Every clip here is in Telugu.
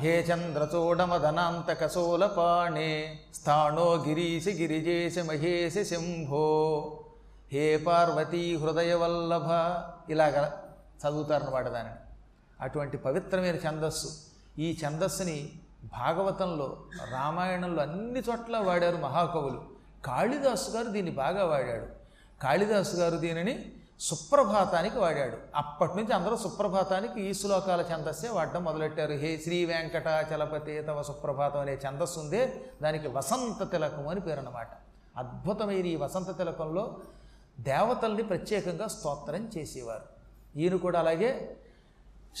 హే చంద్రచూడమదనాంతకసోలపాణే స్థాణో గిరీశి గిరిజేసి మహేశి శంభో. హే పార్వతీ హృదయవల్లభ ఇలాగ చదువుతారన్నమాట దానిని. అటువంటి పవిత్రమైన ఛందస్సు. ఈ ఛందస్సుని భాగవతంలో రామాయణంలో అన్ని చోట్ల వాడారు మహాకవులు. కాళిదాసు గారు దీన్ని బాగా వాడాడు. కాళిదాసు గారు దీనిని సుప్రభాతానికి వాడాడు. అప్పటి నుంచి అందరూ సుప్రభాతానికి ఈ శ్లోకాల ఛందస్సే వాడడం మొదలెట్టారు. హే శ్రీ వెంకటాచలపతి తవ సుప్రభాతం అనే ఛందస్సు ఉందే దానికి వసంత తిలకం అని పేరు అన్నమాట అద్భుతమైన ఈ వసంత తిలకంలో దేవతల్ని ప్రత్యేకంగా స్తోత్రం చేసేవారు. ఈయన కూడా అలాగే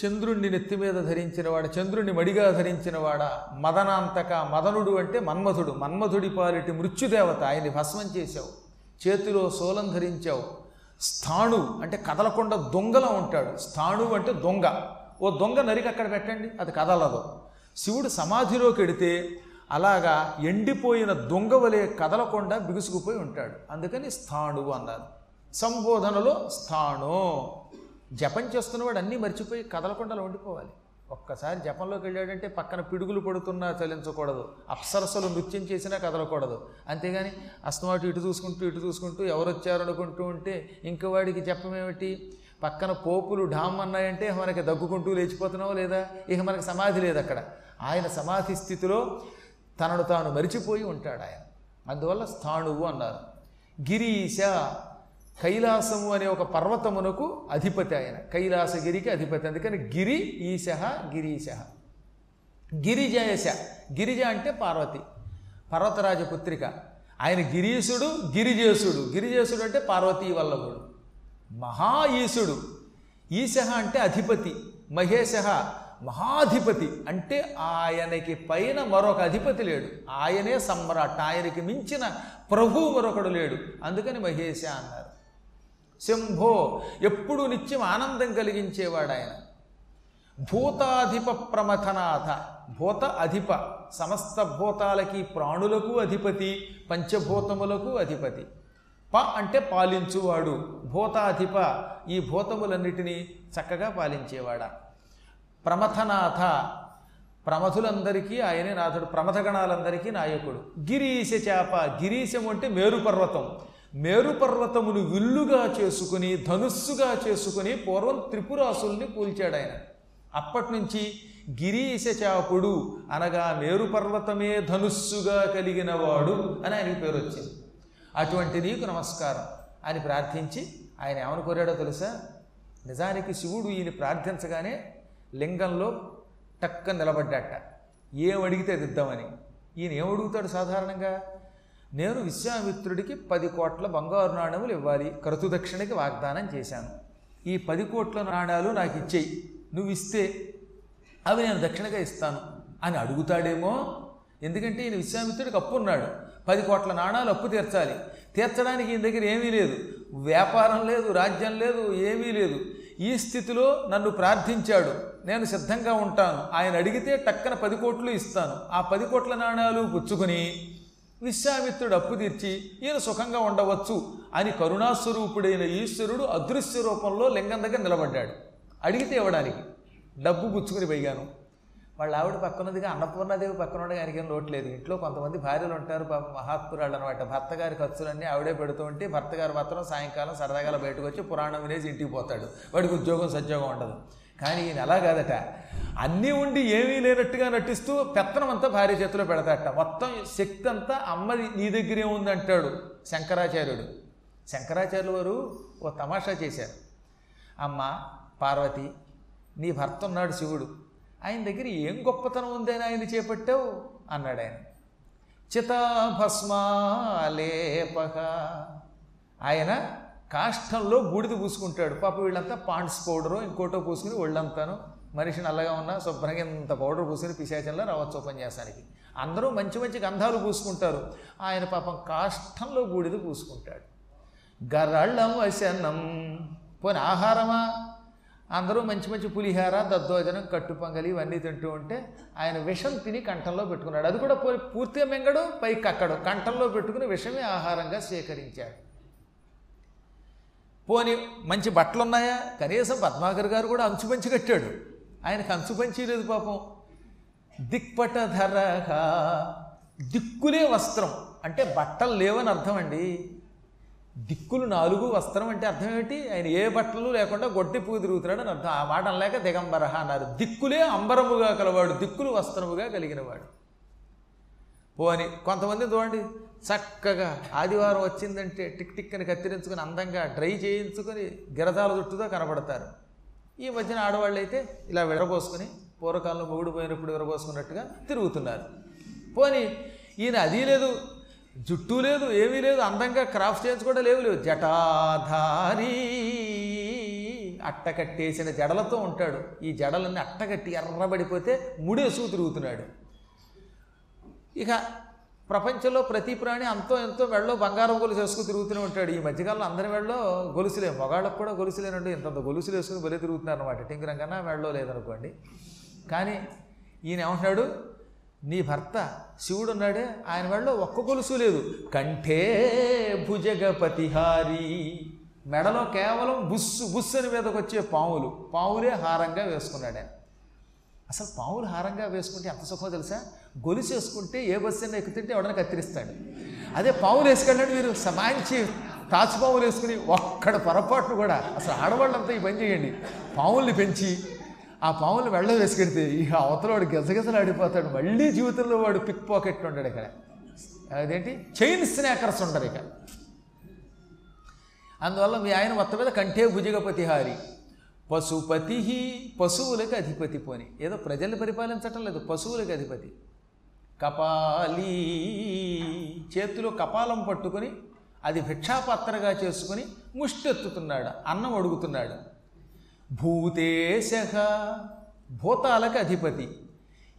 చంద్రుణ్ణి నెత్తి మీద ధరించినవాడ చంద్రుణ్ణి మడిగా ధరించినవాడ మదనాంతక మదనుడు అంటే మన్మధుడు. మన్మధుడి పాలిటి మృత్యుదేవత ఆయన్ని భస్మం చేశావు. చేతిలో శూలం ధరించావు. స్థాణు అంటే కదలకుండా దొంగలా ఉంటాడు. స్థాణు అంటే దొంగ. ఓ దొంగ నరికి అక్కడ పెట్టండి? అది కదలదు. శివుడు సమాధిలోకి వెడితే అలాగా ఎండిపోయిన దొంగ వలె కదలకుండా బిగుసుకుపోయి ఉంటాడు. అందుకని స్థాణువు అన్నారు. సంబోధనలో స్థాణు. జపం చేస్తున్నవాడు అన్నీ మర్చిపోయి కదలకుండా ఉండిపోవాలి. ఒక్కసారి జపంలోకి వెళ్ళాడంటే పక్కన పిడుగులు పడుతున్నా చలించకూడదు. అప్సరసలు నృత్యం చేసినా కదలకూడదు. అంతేగాని అస్తమాటు ఇటు చూసుకుంటూ ఇటు చూసుకుంటూ ఎవరు వచ్చారు అనుకుంటూ ఉంటే ఇంక వాడికి చెప్పమేమిటి పక్కన పోపులు ఢామ్ అన్నాయంటే మనకి దగ్గుకుంటూ లేచిపోతున్నావు లేదా? ఇక మనకి సమాధి లేదు అక్కడ. ఆయన సమాధి స్థితిలో తనను తాను మరిచిపోయి ఉంటాడు ఆయన. అందువల్ల స్థాణువు అన్నారు. గిరీశ కైలాసము అనే ఒక పర్వతమునకు అధిపతి ఆయన. కైలాసగిరికి అధిపతి. అందుకని గిరి ఈశ గిరీశ గిరిజయశ గిరిజ అంటే పార్వతి. పర్వతరాజ పుత్రిక. ఆయన గిరీశుడు గిరిజేశుడు. గిరిజేశుడు అంటే పార్వతీ వల్లభుడు. మహా ఈశుడు ఈశ అంటే అధిపతి. మహేశ మహాధిపతి. అంటే ఆయనకి పైన మరొక అధిపతి లేడు. ఆయనే సమ్రాట్. ఆయనకి మించిన ప్రభువు మరొకడు లేడు. అందుకని మహేశ అన్నారు. శంభో ఎప్పుడు నిత్యం ఆనందం కలిగించేవాడు ఆయన భూతాధిప ప్రమథనాథ. భూత అధిప. సమస్త భూతాలకి ప్రాణులకు అధిపతి పంచభూతములకు అధిపతి. ప అంటే పాలించువాడు. భూతాధిప. ఈ భూతములన్నిటినీ చక్కగా పాలించేవాడా. ప్రమథనాథ. ప్రమథులందరికీ ఆయనే నాథుడు. ప్రమథగణాలందరికీ నాయకుడు. గిరీశ చేప. గిరీశం అంటే మేరు మేరుపర్వతమును విల్లుగా చేసుకుని ధనుస్సుగా చేసుకుని పూర్వం త్రిపురాసుల్ని కూల్చాడు ఆయన. అప్పటి నుంచి గిరీశచాపుడు అనగా మేరుపర్వతమే ధనుస్సుగా కలిగిన వాడు అని ఆయనకి పేరు వచ్చింది. అటువంటి నీకు నమస్కారం. అని ప్రార్థించి ఆయన ఏమని కోరాడో తెలుసా? నిజానికి శివుడు ఈయన ప్రార్థించగానే లింగంలో టక్క నిలబడ్డాట. ఏం అడిగితే అది ఇద్దామని. ఈయన ఏం అడుగుతాడు సాధారణంగా? నేను విశ్వామిత్రుడికి పది కోట్ల బంగారు నాణ్యములు ఇవ్వాలి. కరుతు దక్షిణకి వాగ్దానం చేశాను. ఈ పది కోట్ల నాణ్యాలు నాకు ఇచ్చేయి. నువ్వు ఇస్తే అవి నేను దక్షిణగా ఇస్తాను అని అడుగుతాడేమో. ఎందుకంటే ఈయన విశ్వామిత్రుడికి అప్పు ఉన్నాడు. పది కోట్ల నాణాలు అప్పు తీర్చాలి. తీర్చడానికి ఈయన దగ్గర ఏమీ లేదు. వ్యాపారం లేదు రాజ్యం లేదు ఏమీ లేదు. ఈ స్థితిలో నన్ను ప్రార్థించాడు. నేను సిద్ధంగా ఉంటాను. ఆయన అడిగితే టక్కన పది కోట్లు ఇస్తాను. ఆ పది కోట్ల నాణాలు పుచ్చుకొని విశ్వామిత్రుడు అప్పు తీర్చి ఈయన సుఖంగా ఉండవచ్చు అని కరుణాస్వరూపుడైన ఈశ్వరుడు అదృశ్య రూపంలో లింగం దగ్గర నిలబడ్డాడు. అడిగితే ఇవ్వడానికి డబ్బు పుచ్చుకుని పోయాను వాళ్ళ ఆవిడ పక్కనదిగా అన్నపూర్ణాదేవి పక్కన ఉండగా ఆయనకేం లోట్లేదు ఇంట్లో కొంతమంది భార్యలు ఉంటారు పాప మహాత్మురాళ్ళు అనమాట భర్త గారి ఖర్చులన్నీ ఆవిడే పెడుతూ ఉంటే భర్త గారు మాత్రం సాయంకాలం సరదాగా బయటకు వచ్చి పురాణం వినేసి ఇంటికి పోతాడు. వాడికి ఉద్యోగం సద్యోగం ఉండదు. కానీ ఈయన అలా కాదట. అన్నీ ఉండి ఏమీ లేనట్టుగా నటిస్తూ పెత్తనం అంతా భార్య చేతిలో పెడతాట మొత్తం శక్తి అంతా అమ్మది నీ దగ్గరే ఉంది అంటాడు శంకరాచార్యుడు. శంకరాచార్యులు వారు ఓ తమాషా చేశారు. అమ్మ పార్వతి నీ భర్త ఉన్నాడు శివుడు. ఆయన దగ్గర ఏం గొప్పతనం ఉందని ఆయన చేపట్టావు? అన్నాడు ఆయన. చితాభస్మాలేపక ఆయన కాష్టంలో బూడిద పూసుకుంటాడు. పాప వీళ్ళంతా పాండ్స్ పౌడరు ఇంకోటో పూసుకుని ఒళ్ళంతాను. మనిషి నల్లగా ఉన్న శుభ్రంగా ఇంత పౌడర్ పూసుకుని పిశాచంలో రావచ్చు ఉపన్యాసానికి. అందరూ మంచి మంచి గంధాలు పూసుకుంటారు. ఆయన పాపం కాష్టంలో బూడిద పూసుకుంటాడు. గరళ్ళం వశనం. పోనీ ఆహారమా? అందరూ మంచి మంచి పులిహార దద్దోజనం కట్టు పొంగలి ఇవన్నీ తింటూ ఉంటే ఆయన విషం తిని కంఠంలో పెట్టుకున్నాడు. అది కూడా పూర్తిగా మింగడు పైకి కక్కడు. కంఠంలో పెట్టుకుని విషమే ఆహారంగా స్వీకరించాడు. పోని మంచి బట్టలు ఉన్నాయా కనీసం పద్మాకర్ గారు కూడా అంచుపంచి కట్టాడు. ఆయనకు అంచుపంచి లేదు పాపం. దిక్పటధరహ దిక్కులే వస్త్రం. అంటే బట్టలు లేవని అర్థం అండి దిక్కులు నాలుగు వస్త్రం అంటే అర్థం ఏమిటి? ఆయన ఏ బట్టలు లేకుండా గొడ్డి పూ తిరుగుతున్నాడు అని అర్థం. ఆ మాట అనలేక దిగంబరహ అన్నారు. దిక్కులే అంబరముగా కలవాడు దిక్కులు వస్త్రముగా కలిగినవాడు. పోని కొంతమంది చూడండి చక్కగా ఆదివారం వచ్చిందంటే టిక్ టిక్ అని కత్తిరించుకొని అందంగా డ్రై చేయించుకొని గిరదాల చుట్టూతో కనబడతారు. ఈ మధ్యన ఆడవాళ్ళు అయితే ఇలా విరబోసుకొని పూర్వకాలంలో మొగుడు పోయినప్పుడు విరబోసుకున్నట్టుగా తిరుగుతున్నారు. పోని ఈయన అది లేదు జుట్టు లేదు ఏమీ లేదు అందంగా క్రాఫ్ట్ చేయించుకోవడం లేవు లేవు. జటాధారి అట్టకట్టేసిన జడలతో ఉంటాడు. ఈ జడలన్నీ అట్టకట్టి ఎర్రబడిపోతే ముడేసుకు తిరుగుతున్నాడు. ఇక ప్రపంచంలో ప్రతి ప్రాణి అంతో ఎంతో మెడలో బంగారం గొలుసు వేసుకుని తిరుగుతూనే ఉంటాడు. ఈ మధ్యకాలంలో అందరి మెడలో గొలుసులే మగాళ్ళకు కూడా గొలుసులేనండి. ఇంతంత గొలుసులు వేసుకుని బలి తిరుగుతున్నారు అనమాట టింకరం కన్నా మెడలో లేదనుకోండి. కానీ ఈయన ఏమంటున్నాడు? నీ భర్త శివుడు ఉన్నాడే ఆయన మెడలో ఒక్క గొలుసు లేదు. కంఠే భుజగపతిహారి మెడలో కేవలం బుస్సు బుస్సుని మీదకి వచ్చే పావులు పావులే హారంగా వేసుకున్నాడు ఆయన. అసలు పావులు హారంగా వేసుకుంటే ఎంత సుఖం తెలుసా? గొలుసు వేసుకుంటే ఏ బస్సు అయినా ఎక్కుతుంటే ఎవడన్నా కత్తిరిస్తాడు. అదే పావులు వేసుకెళ్ళండి మీరు సమాయించి తాచు పావులు వేసుకుని ఒక్కడ పొరపాటు కూడా అసలు ఆడవాళ్ళంతా ఈ పని చేయండి. పావుల్ని పెంచి ఆ పావులు వెళ్ళ వేసుకెడితే ఇక అవతల వాడు గెజగెజలు ఆడిపోతాడు. మళ్ళీ జీవితంలో వాడు పిక్ పాకెట్ ఉంటాడు ఇక్కడ. అదేంటి? చైన్ స్నాకర్స్ ఉంటారు ఇక అందువల్ల మీ ఆయన మొత్తం మీద కంఠే భుజగపతిహారి పశుపతి పశువులకు అధిపతి పోని. ఏదో ప్రజల్ని పరిపాలించటం లేదు పశువులకు అధిపతి. కపాలి. చేతిలో కపాలం పట్టుకొని అది భిక్షాపాత్రగా చేసుకుని ముష్టెత్తుతున్నాడు అన్నం అడుగుతున్నాడు. భూతేశ భూతాలకు అధిపతి.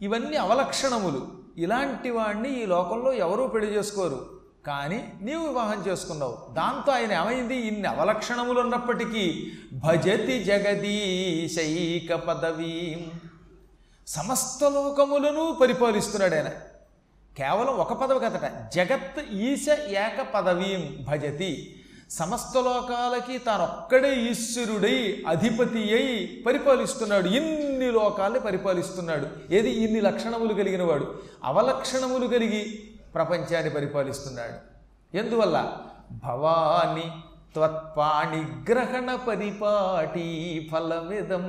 ఇవన్నీ అవలక్షణములు. ఇలాంటి వాణ్ణి ఈ లోకంలో ఎవరూ పెళ్ళి చేసుకోరు. కానీ నీవు వివాహం చేసుకున్నావు. దాంతో ఆయన ఏమైంది? ఇన్ని అవలక్షణములు ఉన్నప్పటికీ భజతి జగదీశైక పదవీ. సమస్త లోకములను పరిపాలిస్తున్నాడు ఆయన. కేవలం ఒక పదవి కదట. జగత్ ఈశ ఏక పదవీం భజతి. సమస్త లోకాలకి తానొక్కడే ఈశ్వరుడై అధిపతి అయి పరిపాలిస్తున్నాడు. ఇన్ని లోకాల్ని పరిపాలిస్తున్నాడు. ఏది? ఇన్ని లక్షణములు కలిగిన వాడు. అవలక్షణములు కలిగి ప్రపంచాన్ని పరిపాలిస్తున్నాడు. ఎందువల్ల? భవాని త్వత్పాణిగ్రహణ పరిపాటి ఫలమిదం.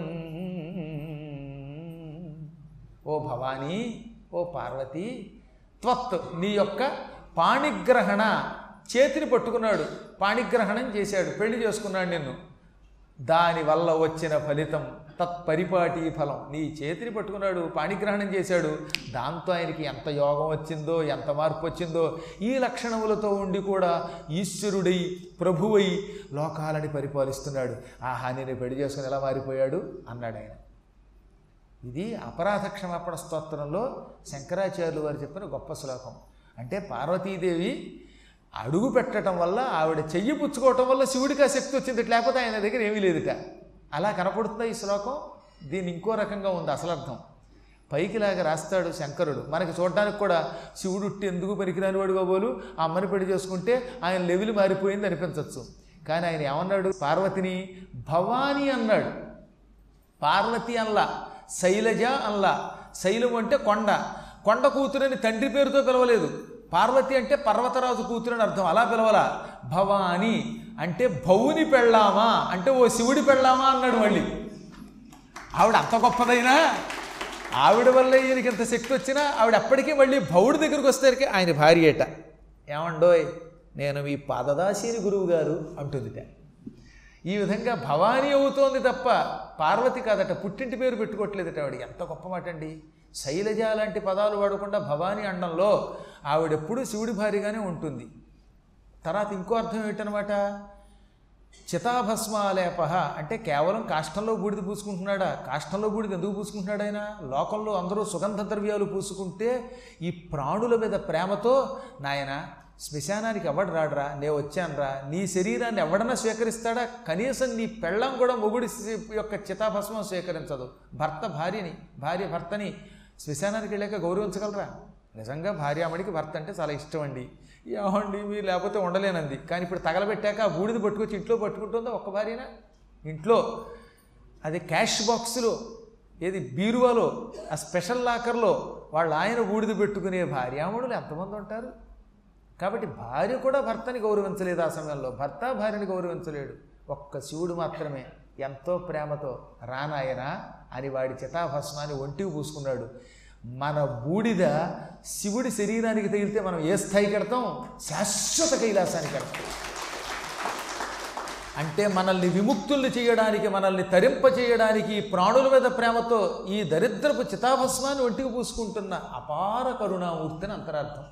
ఓ భవానీ ఓ పార్వతి త్వత్ నీ యొక్క పాణిగ్రహణ చేతిని పట్టుకున్నాడు. పాణిగ్రహణం చేశాడు. పెళ్ళి చేసుకున్నాడు నిన్ను. దానివల్ల వచ్చిన ఫలితం తత్పరిపాటి ఫలం. నీ చేతిని పట్టుకున్నాడు. పాణిగ్రహణం చేశాడు. దాంతో ఆయనకి ఎంత యోగం వచ్చిందో ఎంత మార్పు వచ్చిందో ఈ లక్షణములతో ఉండి కూడా ఈశ్వరుడై ప్రభువై లోకాలని పరిపాలిస్తున్నాడు. ఆహా నేను పెళ్ళి చేసుకుని ఎలా మారిపోయాడు? అన్నాడు ఆయన ఇది అపరాధ క్షమాపణ స్తోత్రంలో శంకరాచార్యులు వారు చెప్పిన గొప్ప శ్లోకం. అంటే పార్వతీదేవి అడుగు పెట్టడం వల్ల ఆవిడ చెయ్యి పుచ్చుకోవటం వల్ల శివుడికి ఆ శక్తి వచ్చింది లేకపోతే ఆయన దగ్గర ఏమీ లేదుట. అలా కనపడుతుంది ఈ శ్లోకం? దీని ఇంకో రకంగా ఉంది అసలు అర్థం. పైకిలాగా రాస్తాడు శంకరుడు. మనకి చూడడానికి కూడా శివుడు ఉట్టి ఎందుకు పనికిరాని వాడు కాబోలు ఆ అమ్మని పెళ్ళి చేసుకుంటే ఆయన లెవెల్ మారిపోయింది అనిపించవచ్చు కానీ ఆయన ఏమన్నాడు? పార్వతిని భవానీ అన్నాడు. పార్వతి అల్లా శైలజ అల్లా శైలం అంటే కొండ. కొండ కూతురని తండ్రి పేరుతో పిలవలేదు. పార్వతి అంటే పర్వతరాజు కూతురని అర్థం. అలా పిలవలా. భవాని అంటే భవుని పెళ్ళామా అంటే ఓ శివుడి పెళ్ళామా అన్నాడు మళ్ళీ. ఆవిడ అంత గొప్పదైనా? ఆవిడ వల్ల ఈయనకి ఇంత శక్తి వచ్చినా ఆవిడ అప్పటికీ మళ్ళీ భవుడి దగ్గరికి వస్తేరికి ఆయన భార్యట. ఏమండోయ్ నేను మీ పాదదాసిని గురువు గారు అంటుందిట. ఈ విధంగా భవానీ అవుతోంది తప్ప పార్వతి కాదట పుట్టింటి పేరు పెట్టుకోవట్లేదట ఆవిడ. ఎంత గొప్ప మాట అండి. శైలజ లాంటి పదాలు వాడకుండా భవానీ అండంలో ఆవిడెప్పుడూ శివుడి భారీగానే ఉంటుంది. తర్వాత ఇంకో అర్థం ఏంటనమాట చితాభస్మాలేప అంటే కేవలం కాష్టంలో బూడిద పూసుకుంటున్నాడా? కాష్టంలో బూడిద ఎందుకు పూసుకుంటున్నాడు ఆయన? లోకంలో అందరూ సుగంధ ద్రవ్యాలు పూసుకుంటే ఈ ప్రాణుల మీద ప్రేమతో నాయన శ్మశానానికి ఎవడు రాడరా? నే వచ్చానురా. నీ శరీరాన్ని ఎవడన్నా స్వీకరిస్తాడా? కనీసం నీ పెళ్ళం కూడా మొగుడి యొక్క చితాభస్మం స్వీకరించదు. భర్త భార్యని భార్య భర్తని శ్మశానానికి వెళ్ళాక గౌరవించగలరా? నిజంగా భార్యామడికి భర్త అంటే చాలా ఇష్టం అండి ఏమండి మీరు లేకపోతే ఉండలేనంది. కానీ ఇప్పుడు తగలబెట్టాక ఆ బూడిద పట్టుకొచ్చి ఇంట్లో పట్టుకుంటుందా ఒక్క భార్యనా? ఇంట్లో అది క్యాష్ బాక్సులో ఏది బీరువాలో ఆ స్పెషల్ లాకర్లో వాళ్ళ ఆయన బూడిద పెట్టుకునే భార్యామణులు ఎంతమంది ఉంటారు? కాబట్టి భార్య కూడా భర్తని గౌరవించలేదు ఆ సమయంలో. భర్త భార్యని గౌరవించలేడు. ఒక్క శివుడు మాత్రమే ఎంతో ప్రేమతో రానాయనా అని వాడి చితాభస్మాన్ని ఒంటికి పూసుకున్నాడు. మన బూడిద శివుడి శరీరానికి తగిలితే మనం ఏ స్థాయికి కడతాం? శాశ్వత కైలాసానికి కడతాం. అంటే మనల్ని విముక్తుల్ని చేయడానికి మనల్ని తరింప చేయడానికి ప్రాణుల మీద ప్రేమతో ఈ దరిద్రపు చితాభస్మాన్ని ఒంటికి పూసుకుంటున్న అపార కరుణామూర్తిని అంతరార్థం.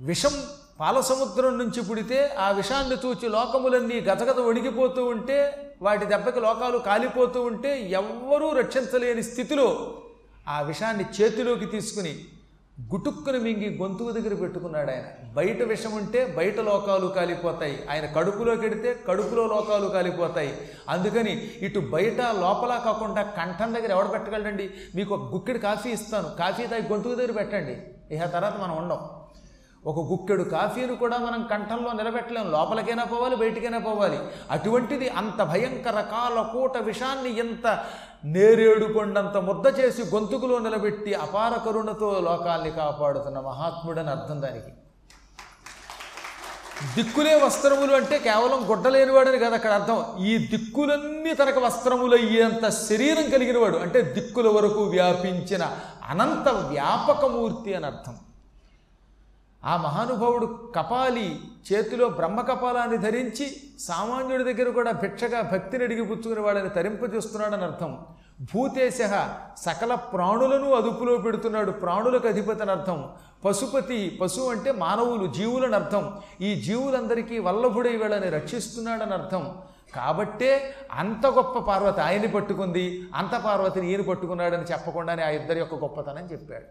విషం పాలసముద్రం నుంచి పుడితే ఆ విషాన్ని చూచి లోకములన్నీ గతగత వణిగిపోతూ ఉంటే వాటి దెబ్బకి లోకాలు కాలిపోతూ ఉంటే ఎవ్వరూ రక్షించలేని స్థితిలో ఆ విషాన్ని చేతిలోకి తీసుకుని గుటుక్కుని మింగి గొంతుకు దగ్గర పెట్టుకున్నాడు ఆయన. బయట విషం ఉంటే బయట లోకాలు కాలిపోతాయి. ఆయన కడుపులోకి ఎడితే కడుపులో లోకాలు కాలిపోతాయి. అందుకని ఇటు బయట లోపల కాకుండా కంఠం దగ్గర ఎవడు పెట్టగలండి మీకు ఒక గుక్కిడి కాఫీ ఇస్తాను. కాఫీ తాగి గొంతుకు దగ్గర పెట్టండి. ఇక తర్వాత మనం ఉండం. ఒక గుక్కెడు కాఫీని కూడా మనం కంఠంలో నిలబెట్టలేం. లోపలికైనా పోవాలి బయటికైనా పోవాలి. అటువంటిది అంత భయంకర కాల కూట విషాన్ని ఎంత నేరేడు కొండంత ముద్ద చేసి గొంతుకులో నిలబెట్టి అపార కరుణతో లోకాల్ని కాపాడుతున్న మహాత్ముడని అర్థం దానికి. దిక్కులే వస్త్రములు అంటే కేవలం గుడ్డలేనివాడని కదా అక్కడ అర్థం. ఈ దిక్కులన్నీ తనకు వస్త్రములు అయ్యేంత శరీరం కలిగినవాడు. అంటే దిక్కుల వరకు వ్యాపించిన అనంత వ్యాపకమూర్తి అని అర్థం. ఆ మహానుభావుడు కపాలి చేతిలో బ్రహ్మ కపాలాన్ని ధరించి సామాన్యుడి దగ్గర కూడా భిక్షగా భక్తిని అడిగి పుచ్చుకుని వాళ్ళని తరింపజేస్తున్నాడని అర్థం. భూతేశ సకల ప్రాణులను అదుపులో పెడుతున్నాడు ప్రాణులకు అధిపతి అని అర్థం. పశుపతి పశువు అంటే మానవులు జీవులని అర్థం. ఈ జీవులందరికీ వల్లభుడై వీళ్ళని రక్షిస్తున్నాడని అర్థం. కాబట్టే అంత గొప్ప పార్వతి ఆయన్ని పట్టుకుంది అంత పార్వతిని ఈయన పట్టుకున్నాడని చెప్పకుండానే ఆ ఇద్దరి యొక్క గొప్పతనం చెప్పాడు.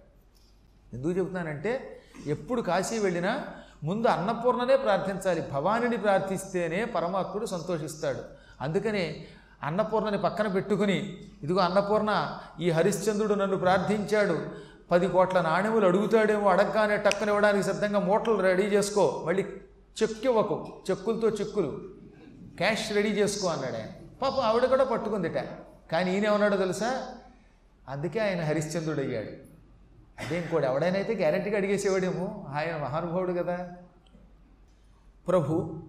ఎందుకు చెబుతున్నానంటే ఎప్పుడు కాశీ వెళ్ళినా ముందు అన్నపూర్ణనే ప్రార్థించాలి. భవానిని ప్రార్థిస్తేనే పరమాత్ముడు సంతోషిస్తాడు. అందుకనే అన్నపూర్ణని పక్కన పెట్టుకుని ఇదిగో అన్నపూర్ణ ఈ హరిశ్చంద్రుడు నన్ను ప్రార్థించాడు. పది కోట్ల నాణ్యములు అడుగుతాడేమో అడగగానే టక్కన ఇవ్వడానికి సిద్ధంగా మూటలు రెడీ చేసుకో. మళ్ళీ చెక్కు ఇవ్వకు. చెక్కులతో చెక్కులు. క్యాష్ రెడీ చేసుకో అన్నాడు ఆయన. పాపం ఆవిడ కూడా పట్టుకుందిట. కానీ ఈయన ఏమన్నాడో తెలుసా? అందుకే ఆయన హరిశ్చంద్రుడు అయ్యాడు అదే ఇంకోటి ఎవడైనా అయితే గ్యారంటీగా అడిగేసేవాడేమో ఆయన మహానుభావుడు కదా. ప్రభు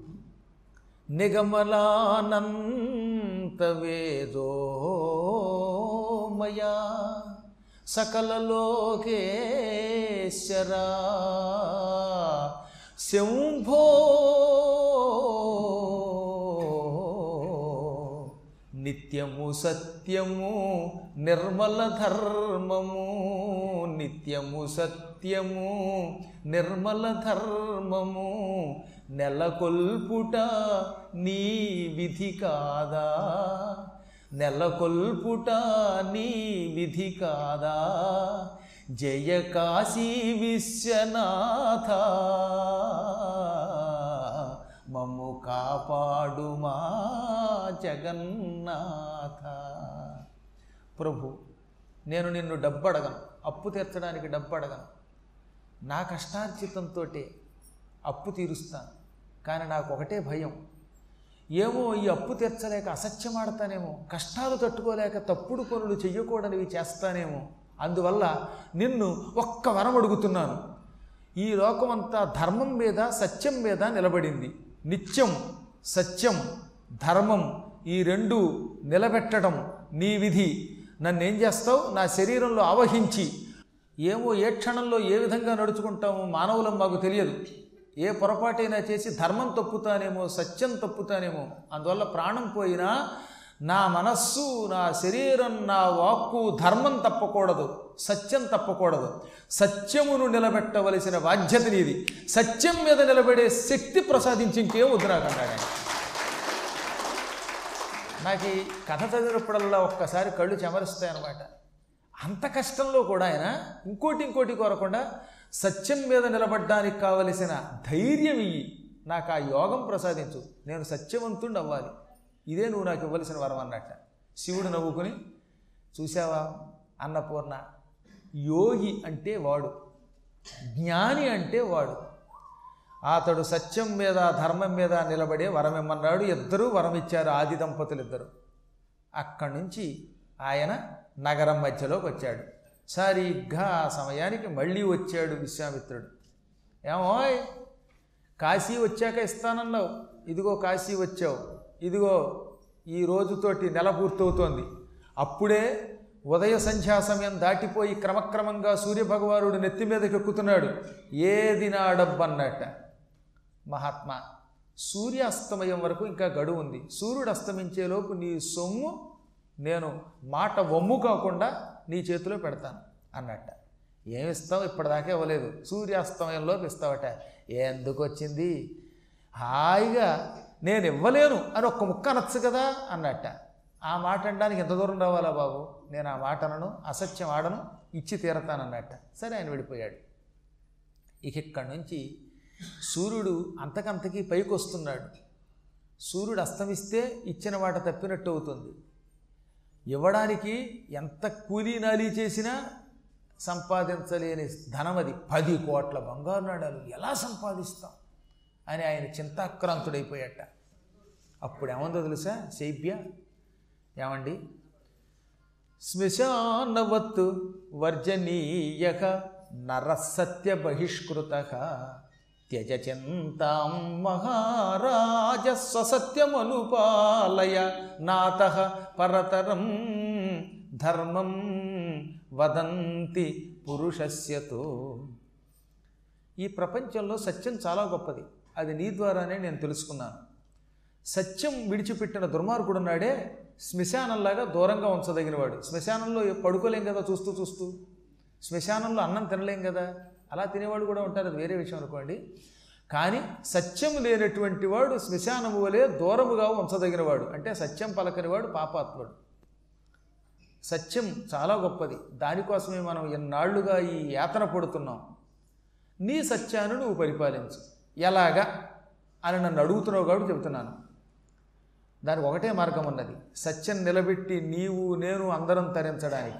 నిగమలానంత వేదోమయా సకలలోకేశ్వరా శంభో నిత్యము సత్యము నిర్మల ధర్మము. నిత్యము సత్యము నిర్మల ధర్మము. నెలకొల్పుట నీ విధి కాదా? నెలకొల్పుట నీ విధి కాదా? జయ కాశీ విశ్వనాథ. మమ్ము కాపాడుమా జగన్నాథ. ప్రభు నేను నిన్ను డబ్బు అడగను అప్పు తీర్చడానికి డబ్బు అడగను నా కష్టార్జితంతో అప్పు తీరుస్తాను కానీ నాకు ఒకటే భయం. ఏమో ఈ అప్పు తీర్చలేక అసత్యమాడతానేమో కష్టాలు తట్టుకోలేక తప్పుడు పనులు చెయ్యకూడనివి చేస్తానేమో. అందువల్ల నిన్ను ఒక్క వరం అడుగుతున్నాను. ఈ లోకమంతా ధర్మం మీద సత్యం మీద నిలబడింది. నిత్యం సత్యం ధర్మం ఈ రెండు నిలబెట్టడం నీ విధి. నన్నేం చేస్తావు? నా శరీరంలో ఆవహించి. ఏమో ఏ క్షణంలో ఏ విధంగా నడుచుకుంటామో మానవులం మాకు తెలియదు. ఏ పొరపాటైనా చేసి ధర్మం తప్పుతానేమో సత్యం తప్పుతానేమో అందువల్ల ప్రాణం పోయినా నా మనస్సు నా శరీరం నా వాక్కు ధర్మం తప్పకూడదు సత్యం తప్పకూడదు. సత్యమును నిలబెట్టవలసిన బాధ్యత నీది. సత్యం మీద నిలబడే శక్తి ప్రసాదించి ఇంకేం వద్దు నాకు అన్నాడు నాకు ఈ కథ చదివినప్పుడల్లా ఒక్కసారి కళ్ళు చెమరుస్తాయన్నమాట. అంత కష్టంలో కూడా ఆయన ఇంకోటి ఇంకోటి కోరకుండా సత్యం మీద నిలబడ్డానికి కావలసిన ధైర్యం ఇయ్యి. నాకు ఆ యోగం ప్రసాదించు. నేను సత్యవంతుణ్ణి అవ్వాలి. ఇదే నువ్వు నాకు ఇవ్వలసిన వరం అన్నట్ట. శివుడు నవ్వుకుని చూసావా అన్నపూర్ణ యోగి అంటే వాడు. జ్ఞాని అంటే వాడు. అతడు సత్యం మీద ధర్మం మీద నిలబడే వరం ఇమ్మన్నాడు ఇద్దరూ వరం ఇచ్చారు ఆది దంపతులు ఇద్దరు అక్కడి నుంచి ఆయన నగరం మధ్యలోకి వచ్చాడు. సరిగ్గా ఆ సమయానికి మళ్ళీ వచ్చాడు విశ్వామిత్రుడు. ఏమోయ్ కాశీ వచ్చాక ఇస్తానన్నావు. ఇదిగో కాశీ వచ్చావు. ఇదిగో ఈ రోజుతోటి నెల పూర్తవుతోంది. అప్పుడే ఉదయ సంధ్యా సమయం దాటిపోయి క్రమక్రమంగా సూర్యభగవానుడు నెత్తి మీదకి ఎక్కుతున్నాడు. ఏది నాడబ్బన్నట్ట మహాత్మా సూర్యాస్తమయం వరకు ఇంకా గడువు ఉంది. సూర్యుడు అస్తమించేలోపు నీ సొమ్ము నేను మాట వమ్ము కాకుండా నీ చేతిలో పెడతాను అన్నట్ట. ఏమిస్తావు ఇప్పటిదాకా ఇవ్వలేదు. సూర్యాస్తమయంలోపు ఇస్తావట. ఎందుకు వచ్చింది హాయిగా నేను ఇవ్వలేను అని ఒక్క ముక్క అనొచ్చు కదా అన్నట్ట. ఆ మాట అనడానికి ఎంత దూరం రావాలా బాబు? నేను ఆ మాట అనను అసత్యం ఆడను ఇచ్చి తీరతానన్నట్ట. సరే ఆయన వెళ్ళిపోయాడు ఇక ఇక్కడి నుంచి సూర్యుడు అంతకంతకీ పైకి వస్తున్నాడు. సూర్యుడు అస్తమిస్తే ఇచ్చిన మాట తప్పినట్టు అవుతుంది. ఇవ్వడానికి ఎంత కూలీ నాలీ చేసినా సంపాదించలేని ధనం అది పది కోట్ల బంగారు నాడాలు ఎలా సంపాదిస్తాం? అని ఆయన చింతాక్రాంతుడైపోయాట. అప్పుడు ఏమందో తెలుసా? శైబ్య ఏమండి? శ్మశానవత్తు వర్జనీయక నరసత్య బహిష్కృత త్యజ చింతాం మహారాజ స్వసత్యమనుపాలయ నాత పరతరం ధర్మం వదంతి పురుషస్యతో ఈ ప్రపంచంలో సత్యం చాలా గొప్పది. అది నీ ద్వారానే నేను తెలుసుకున్నాను. సత్యం విడిచిపెట్టిన దుర్మార్గుడు ఉన్నాడే శ్మశానంలాగా దూరంగా ఉంచదగినవాడు. శ్మశానంలో పడుకోలేం కదా చూస్తూ చూస్తూ. శ్మశానంలో అన్నం తినలేం కదా. అలా తినేవాడు కూడా ఉంటారు అది వేరే విషయం అనుకోండి. కానీ సత్యం లేనటువంటి వాడు శ్మశానము వలె దూరముగా ఉంచదగినవాడు. అంటే సత్యం పలకనివాడు పాపాత్ముడు. సత్యం చాలా గొప్పది. దానికోసమే మనం ఎన్నాళ్ళుగా ఈ యాతన పడుతున్నాం. నీ సత్యాన్ని నువ్వు పరిపాలించు. ఎలాగా? అని నన్ను అడుగుతున్నావు కాబట్టి చెబుతున్నాను. దానికి ఒకటే మార్గం ఉన్నది. సత్యం నిలబెట్టి నీవు నేను అందరం తరించడానికి.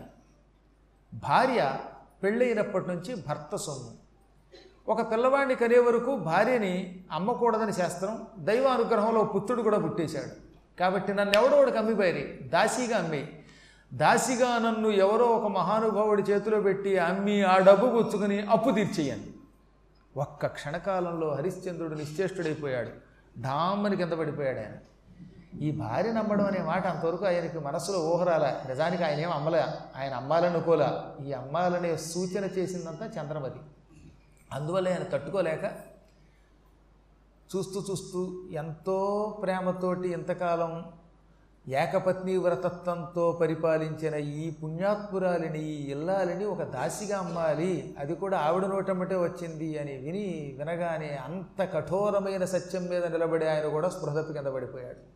భార్య పెళ్ళైనప్పటి నుంచి భర్త సొమ్ము. ఒక పిల్లవాడిని కనే వరకు భార్యని అమ్మకూడదని శాస్త్రం దైవ అనుగ్రహంలో పుత్రుడు కూడా పుట్టేశాడు. కాబట్టి నన్ను ఎవడో ఒకటి అమ్మిపోయారు దాసీగా అమ్మి. దాసిగా నన్ను ఎవరో ఒక మహానుభావుడి చేతిలో పెట్టి అమ్మి ఆ డబ్బు పుచ్చుకుని అప్పు తీర్చేయండి. ఒక్క క్షణకాలంలో హరిశ్చంద్రుడు నిశ్చేష్టుడైపోయాడు. ఢామ్మని కింద పడిపోయాడు ఆయన. ఈ భార్య నమ్మడం అనే మాట అంతవరకు ఆయనకి మనసులో ఊహరాల. నిజానికి ఆయన ఏం అమ్మలే. ఆయన అమ్మాలనుకోలే ఈ అమ్మాలనే సూచన చేసిందంతా చంద్రమతి. అందువల్ల ఆయన తట్టుకోలేక చూస్తూ చూస్తూ ఎంతో ప్రేమతోటి ఎంతకాలం ఏకపత్ని వ్రతత్వంతో పరిపాలించిన ఈ పుణ్యాత్పురాలిని ఈ ఇల్లాలిని ఒక దాసిగా అమ్మాలి. అది కూడా ఆవిడ నోటమ్మటే వచ్చింది అని విని వినగానే అంత కఠోరమైన సత్యం మీద నిలబడి ఆయన కూడా స్పృహతప్పి కింద పడిపోయాడు.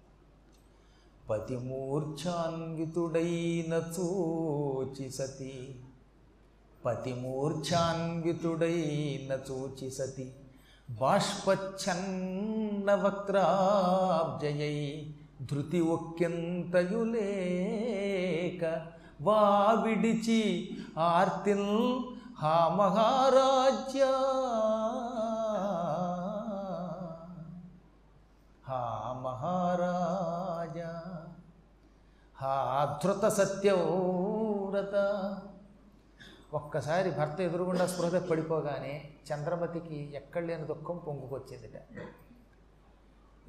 పతిమూర్ఛాన్వితుడైన చూచి సతి. పతిమూర్ఛాన్వితుడైన చూచి సతి. బాష్పచ్ఛన్న వక్రాబ్జయై ధృతి ఒక్కెంతయులేక వా విడిచి ఆర్తిల్ హా మహారాజ్య. హా మహారాజా ఆధృత ధృత సత్యవ్రత ఒక్కసారి భర్త ఎదురుగుండా స్పృహ పడిపోగానే చంద్రమతికి ఎక్కడ లేని దుఃఖం పొంగుకొచ్చిందిట.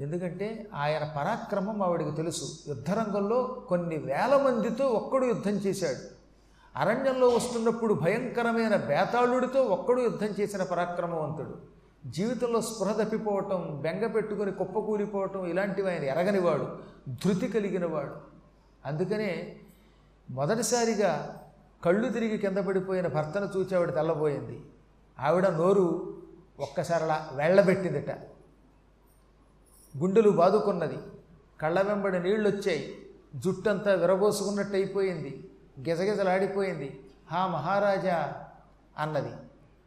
ఎందుకంటే ఆయన పరాక్రమం ఆవిడికి తెలుసు. యుద్ధరంగంలో కొన్ని వేల మందితో ఒక్కడు యుద్ధం చేశాడు. అరణ్యంలో వస్తున్నప్పుడు భయంకరమైన బేతాళుడితో ఒక్కడు యుద్ధం చేసిన పరాక్రమవంతుడు. జీవితంలో స్పృహ తప్పిపోవటం బెంగ పెట్టుకుని కుప్పకూలిపోవటం ఇలాంటివి ఆయన ఎరగనివాడు. ధృతి కలిగినవాడు. అందుకనే మొదటిసారిగా కళ్ళు తిరిగి కింద పడిపోయిన భర్తను చూచి ఆవిడ తెల్లబోయింది. ఆవిడ నోరు ఒక్కసారిలా వెళ్ళబెట్టిందిట గుండెలు బాదుకున్నది. కళ్ళ వెంబడి నీళ్ళు వచ్చాయి జుట్టంతా విరబోసుకున్నట్టు అయిపోయింది గిజగిజలాడిపోయింది. హా మహారాజా అన్నది.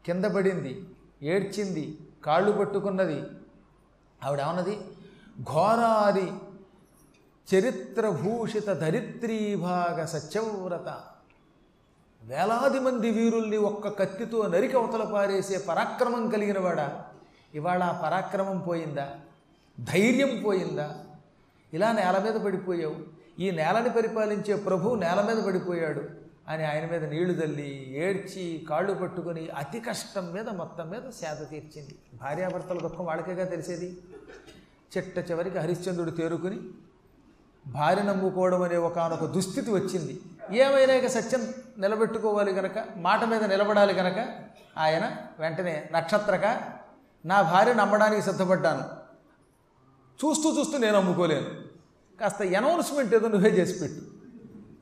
కింద పడింది. ఏడ్చింది. కాళ్ళు పట్టుకున్నది. ఆవిడేమన్నది? ఘోరాది చరిత్రభూషిత ధరిత్రీభాగ సత్యవ్రత. వేలాది మంది వీరుల్ని ఒక్క కత్తితో నరికి అవతల పారేసే పరాక్రమం కలిగినవాడా ఇవాళ ఆ పరాక్రమం పోయిందా? ధైర్యం పోయిందా? ఇలా నేల మీద పడిపోయావు. ఈ నేలని పరిపాలించే ప్రభు నేల మీద పడిపోయాడు అని ఆయన మీద నీళ్ళు తల్లి ఏడ్చి కాళ్ళు పట్టుకొని అతి కష్టం మీద మొత్తం మీద సేద తీర్చింది. భార్యాభర్తల దుఃఖం వాళ్ళకేగా తెలిసేది? చిట్ట చివరికి హరిశ్చంద్రుడు తేరుకుని భార్య నమ్ముకోవడం అనే ఒకనొక దుస్థితి వచ్చింది. ఏమైనా ఇక సత్యం నిలబెట్టుకోవాలి కనుక మాట మీద నిలబడాలి కనుక ఆయన వెంటనే నక్షత్రక నా భార్య నమ్మడానికి సిద్ధపడ్డాను. చూస్తూ చూస్తూ నేను అమ్ముకోలేను కాస్త అనౌన్స్మెంట్ ఏదో నువ్వే చేసి పెట్టు.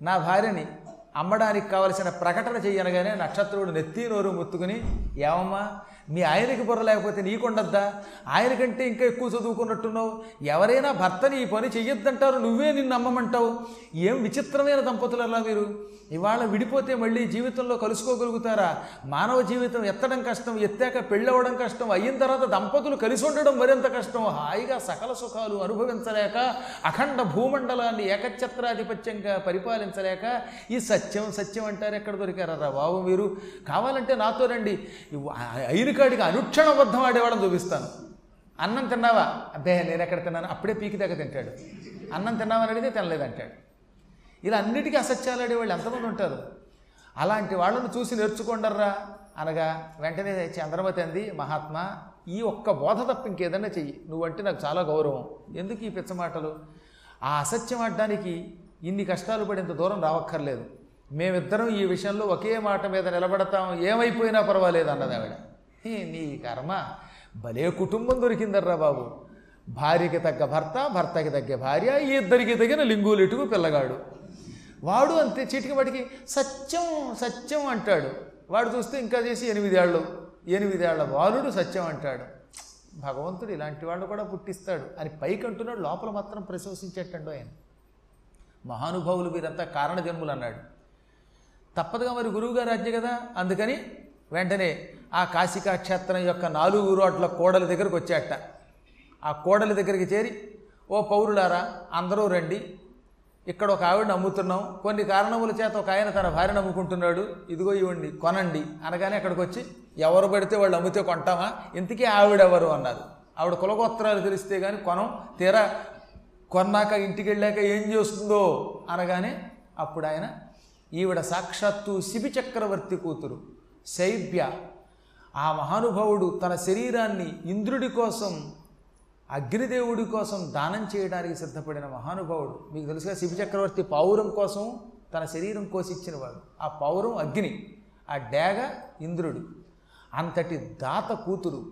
నా భార్యని అమ్మడానికి కావలసిన ప్రకటన చేయనగానే నక్షత్రుడు నెత్తి నోరు ముత్తుకుని ఏమమ్మా మీ ఆయనకి బుర్ర లేకపోతే నీకుండద్దా ఆయనకంటే ఇంకా ఎక్కువ చదువుకున్నట్టున్నావు. ఎవరైనా భర్తని ఈ పని చెయ్యొద్దంటారు నువ్వే నిన్ను నమ్మమంటావు. ఏం విచిత్రమైన దంపతులు అలా మీరు. ఇవాళ విడిపోతే మళ్ళీ జీవితంలో కలుసుకోగలుగుతారా? మానవ జీవితం ఎత్తడం కష్టం ఎత్తాక పెళ్ళవడం కష్టం అయిన తర్వాత దంపతులు కలిసి ఉండడం మరింత కష్టం. హాయిగా సకల సుఖాలు అనుభవించలేక అఖండ భూమండలాన్ని ఏకఛత్రాధిపత్యంగా పరిపాలించలేక ఈ సత్యం సత్యం అంటారు ఎక్కడ దొరికారా బాబు మీరు? కావాలంటే నాతో రండి. అయిన అయినకాడికి అనుక్షణం అబద్ధం ఆడేవాళ్ళని చూపిస్తాను. అన్నం తిన్నావా? అబ్బే నేను ఎక్కడ తిన్నాను? అప్పుడే పీకి దగ్గర తింటాడు. అన్నం తిన్నావని అడిగితే తినలేదంటాడు. ఇలా అన్నిటికీ అసత్యాలు ఆడేవాళ్ళు ఎంతమంది ఉంటారు? అలాంటి వాళ్ళను చూసి నేర్చుకోండర్రా అనగా వెంటనే చంద్రమతి అంది మహాత్మా ఈ ఒక్క బోధ తప్ప ఇంకేదన్నా చెయ్యి. నువ్వంటే నాకు చాలా గౌరవం. ఎందుకు ఈ పిచ్చమాటలు ఆ అసత్యం ఆడడానికి ఇన్ని కష్టాలు పడి ఇంత దూరం రావక్కర్లేదు. మేమిద్దరం ఈ విషయంలో ఒకే మాట మీద నిలబడతాం. ఏమైపోయినా పర్వాలేదు అన్నది ఆవిడ. నీ కర్మ. భలే కుటుంబం దొరికిందర్రా బాబు. భార్యకి తగ్గ భర్త భర్తకి తగ్గ భార్య ఈ ఇద్దరికి తగిన లింగులెటుకు పిల్లగాడు. వాడు అంతే చీటికి వాటికి సత్యం సత్యం అంటాడు. వాడు చూస్తే ఇంకా చేసి ఎనిమిదేళ్ళు ఎనిమిదేళ్ళ బాలుడు సత్యం అంటాడు. భగవంతుడు ఇలాంటి వాళ్ళు కూడా పుట్టిస్తాడు. అని పైకి అంటున్నాడు లోపల మాత్రం ప్రశంసించేటండు ఆయన. మహానుభావులు వీరంతా కారణజన్ములు అన్నాడు. తప్పదుగా మరి గురువుగారు ఆజ్ఞ కదా? అందుకని వెంటనే ఆ కాశికాక్షేత్రం యొక్క నాలుగు రోడ్ల కోడల దగ్గరకు వచ్చాట. ఆ కోడల దగ్గరికి చేరి ఓ పౌరులారా అందరూ రండి. ఇక్కడ ఒక ఆవిడని అమ్ముతున్నాం కొన్ని కారణముల చేత ఒక ఆయన తన భార్యను అమ్ముకుంటున్నాడు ఇదిగో ఇవ్వండి కొనండి. అనగానే అక్కడికి వచ్చి ఎవరు పడితే వాళ్ళు అమ్మితే కొంటామా? ఇంతకీ ఆవిడెవరు? అన్నారు. ఆవిడ కులగోత్రాలు తెలిస్తే కానీ కొనం తీరా కొన్నాక ఇంటికి వెళ్ళాక ఏం చేస్తుందో? అనగానే అప్పుడు ఆయన ఈవిడ సాక్షాత్తు శిబి చక్రవర్తి కూతురు శైబ్య ఆ మహానుభావుడు తన శరీరాన్ని ఇంద్రుడి కోసం అగ్నిదేవుడి కోసం దానం చేయడానికి సిద్ధపడిన మహానుభావుడు. మీకు తెలుసుగా శిబి చక్రవర్తి పావురం కోసం తన శరీరం కోసిచ్చినవాడు. ఆ పావురం అగ్ని ఆ డేగ ఇంద్రుడు. అంతటి దాత కూతురు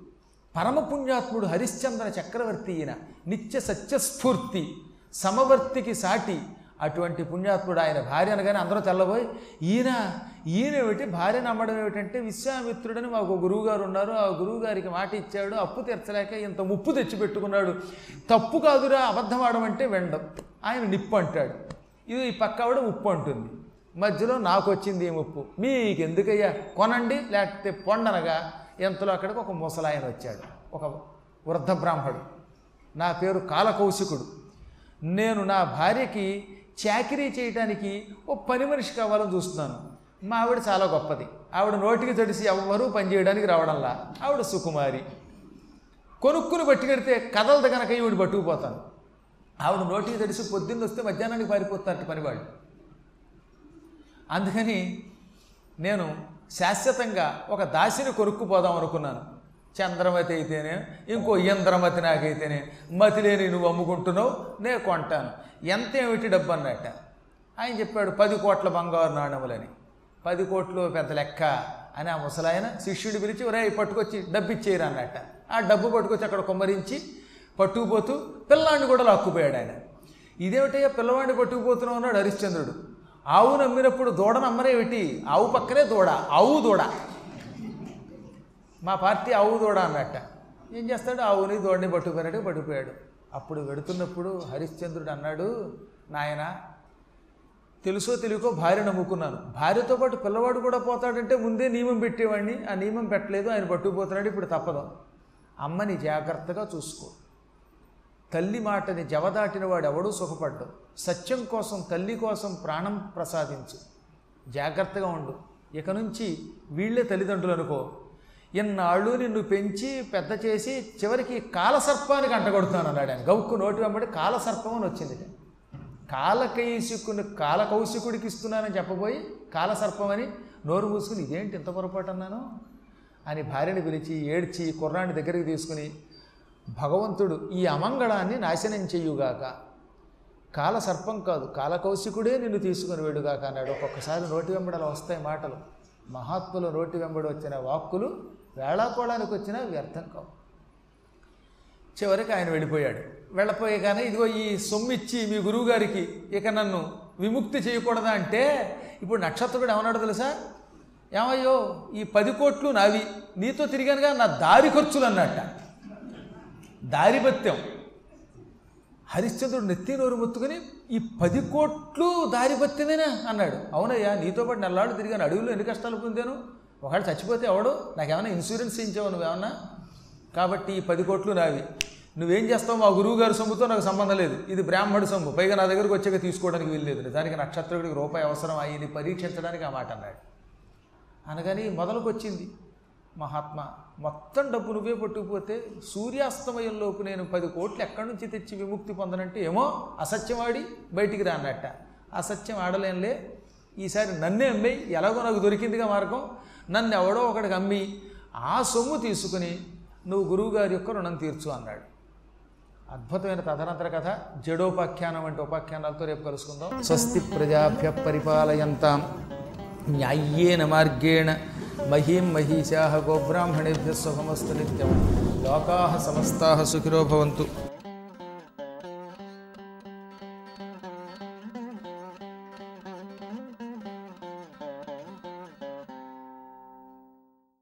పరమపుణ్యాత్ముడు హరిశ్చంద్ర చక్రవర్తి ఈయన నిత్య సత్యస్ఫూర్తి సమవర్తికి సాటి అటువంటి పుణ్యాత్ముడు ఆయన భార్య అనగానే అందరూ తెల్లబోయి ఈయన ఈయన ఏమిటి? భార్య నమ్మడం ఏమిటంటే విశ్వామిత్రుడని మాకు గురువు గారు ఉన్నారు. ఆ గురువు గారికి మాట ఇచ్చాడు. అప్పు తీర్చలేక ఇంత ముప్పు తెచ్చిపెట్టుకున్నాడు. తప్పు కాదురా అబద్ధం ఆడమంటే వెండం. ఆయన నిప్పు అంటాడు. ఇది ఈ పక్క ఆవిడ ఉప్పు అంటుంది. మధ్యలో నాకు వచ్చింది ఈ ముప్పు. మీకు ఎందుకయ్యా కొనండి లేకపోతే పొండనగా ఎంతలో అక్కడికి ఒక ముసలాయన వచ్చాడు. ఒక వృద్ధ బ్రాహ్మడు. నా పేరు కాలకౌశికుడు. నేను నా భార్యకి చాకరీ చేయడానికి ఓ పని మనిషి కావాలని చూస్తున్నాను. మా ఆవిడ చాలా గొప్పది. ఆవిడ నోటికి తడిసి ఎవ్వరూ పనిచేయడానికి రావడంలా. ఆవిడ సుకుమారి. కొనుక్కుని పట్టుకెడితే కదలదు కనుక ఈవిడ పట్టుకుపోతాను. ఆవిడ నోటికి తడిసి పొద్దున్న వస్తే మధ్యాహ్నానికి పారిపోతారట పనివాళ్ళు. అందుకని నేను శాశ్వతంగా ఒక దాసిని కొనుక్కుపోదాం అనుకున్నాను. చంద్రమతి అయితేనే ఇంకో ఇంద్రమతి నాకైతేనే మతి లేని నువ్వు అమ్ముకుంటున్నావు నేను కొంటాను. ఎంత ఏమిటి డబ్బు అన్నట్ట ఆయన చెప్పాడు పది కోట్ల బంగారు నాణములని. పది కోట్లు పెద్ద లెక్క. అని ఆ ముసలాయన శిష్యుడు పిలిచి ఒరే పట్టుకొచ్చి డబ్బు ఇచ్చేయరు అన్నట్ట ఆ డబ్బు పట్టుకొచ్చి అక్కడ కుమ్మరించి పట్టుకుపోతూ పిల్లాడిని కూడా లాక్కుపోయాడు ఆయన. ఇదేమిటయ్యా పిల్లవాడిని పట్టుకుపోతున్నావు అన్నాడు హరిశ్చంద్రుడు. ఆవు నమ్మినప్పుడు దూడను అమ్మరేమిటి? ఆవు పక్కనే దూడ ఆవు దూడ. మా పార్టీ ఆవు దూడ అన్నట్ట. ఏం చేస్తాడు? ఆవుని దూడని పట్టుకుపోయాడు పట్టుకుపోయాడు అప్పుడు వెడుతున్నప్పుడు హరిశ్చంద్రుడు అన్నాడు నాయన తెలుసో తెలియకో భార్య నమ్ముకున్నాను. భార్యతో పాటు పిల్లవాడు కూడా పోతాడంటే ముందే నియమం పెట్టేవాడిని. ఆ నియమం పెట్టలేదు ఆయన పట్టుకుపోతున్నాడు ఇప్పుడు తప్పదు. అమ్మని జాగ్రత్తగా చూసుకో. తల్లి మాటని జవదాటిన వాడు ఎవడూ సుఖపడ్డు. సత్యం కోసం తల్లి కోసం ప్రాణం ప్రసాదించు. జాగ్రత్తగా ఉండు. ఇక నుంచి వీళ్ళే తల్లిదండ్రులు అనుకో. ఇన్నాళ్ళు నిన్ను పెంచి పెద్ద చేసి చివరికి కాలసర్పానికి అంటగొడుతాను అన్నాడు ఆయన. గౌక్కు నోటి వెంబడి కాలసర్పం అని వచ్చింది. కాలకైసుకుని కాలకౌశికుడికి ఇస్తున్నానని చెప్పబోయి కాలసర్పమని నోరు మూసుకుని ఇదేంటి ఇంత పొరపాటు అన్నాను? అని భార్యని పిలిచి ఏడ్చి కుర్రాన్ని దగ్గరికి తీసుకుని భగవంతుడు ఈ అమంగళాన్ని నాశనం చెయ్యుగాక కాల సర్పం కాదు కాలకౌశికుడే నిన్ను తీసుకుని వేడుగాక అన్నాడు. ఒక్కొక్కసారి నోటి వెంబడి అలా వస్తాయి మాటలు. మహాత్ములు నోటి వెంబడి వచ్చిన వాక్కులు వేళాకోళానికి వచ్చినా వ్యర్థం కావు. చివరికి ఆయన వెళ్ళిపోయాడు. వెళ్ళిపోయగానే ఇదిగో ఈ సొమ్ము ఇచ్చి మీ గురువుగారికి ఇక నన్ను విముక్తి చేయకూడదా అంటే ఇప్పుడు నక్షత్రుడు ఏమన్నాడు తెలుసా? ఏమయ్యో ఈ పది కోట్లు నావి. నీతో తిరిగానుగా నా దారి ఖర్చులు అన్నట్ట దారిపత్యం. హరిశ్చంద్రుడు నెత్తి నోరు మొత్తుకుని ఈ పది కోట్లు దారిపత్యమేనా? అన్నాడు. అవునయ్యా నీతో పాటు నెల్లాడు తిరిగాను అడవిలో ఎన్ని కష్టాలు పొందాను? ఒకవేళ చచ్చిపోతే ఎవడు? నాకేమైనా ఇన్సూరెన్స్ ఇచ్చావు నువ్వేమన్నా? కాబట్టి ఈ పది కోట్లు నావి. నువ్వేం చేస్తావు? మా గురువు గారి సొమ్ముతో నాకు సంబంధం లేదు. ఇది బ్రాహ్మణుడి సొమ్ము. పైగా నా దగ్గరకు వచ్చాక తీసుకోవడానికి వీల్లేదు దానికి నక్షత్రుడికి రూపాయి అవసరం అయ్యింది పరీక్షించడానికి ఆ మాట అన్నాడు. అనగాని మొదలుకొచ్చింది మహాత్మా. మొత్తం డబ్బు నువ్వే పట్టుకుపోతే సూర్యాస్తమయంలోపు నేను పది కోట్లు ఎక్కడి నుంచి తెచ్చి విముక్తి పొందనంటే ఏమో అసత్యమాడి బయటికి రా అన్నట్ట అసత్యం ఆడలేనులే. ఈసారి నన్నే అమ్మాయి. ఎలాగో నాకు దొరికిందిగా మార్గం. నన్ను ఎవడో ఒకడికి అమ్మి ఆ సొమ్ము తీసుకుని నువ్వు గురువుగారి యొక్క రుణం తీర్చు అన్నాడు. అద్భుతమైన తదనంతర కథ. జడోపాఖ్యానం వంటి ఉపాఖ్యానాలతో రేపు కలుసుకుందాం. స్వస్తి ప్రజాభ్య పరిపాలయంతాం. న్యాయ్యేన మార్గేణ మహీం మహిషా గోబ్రాహ్మణేభ్య శుభమస్తు నిత్యం. లోకా సమస్తా సుఖిరో భవంతు.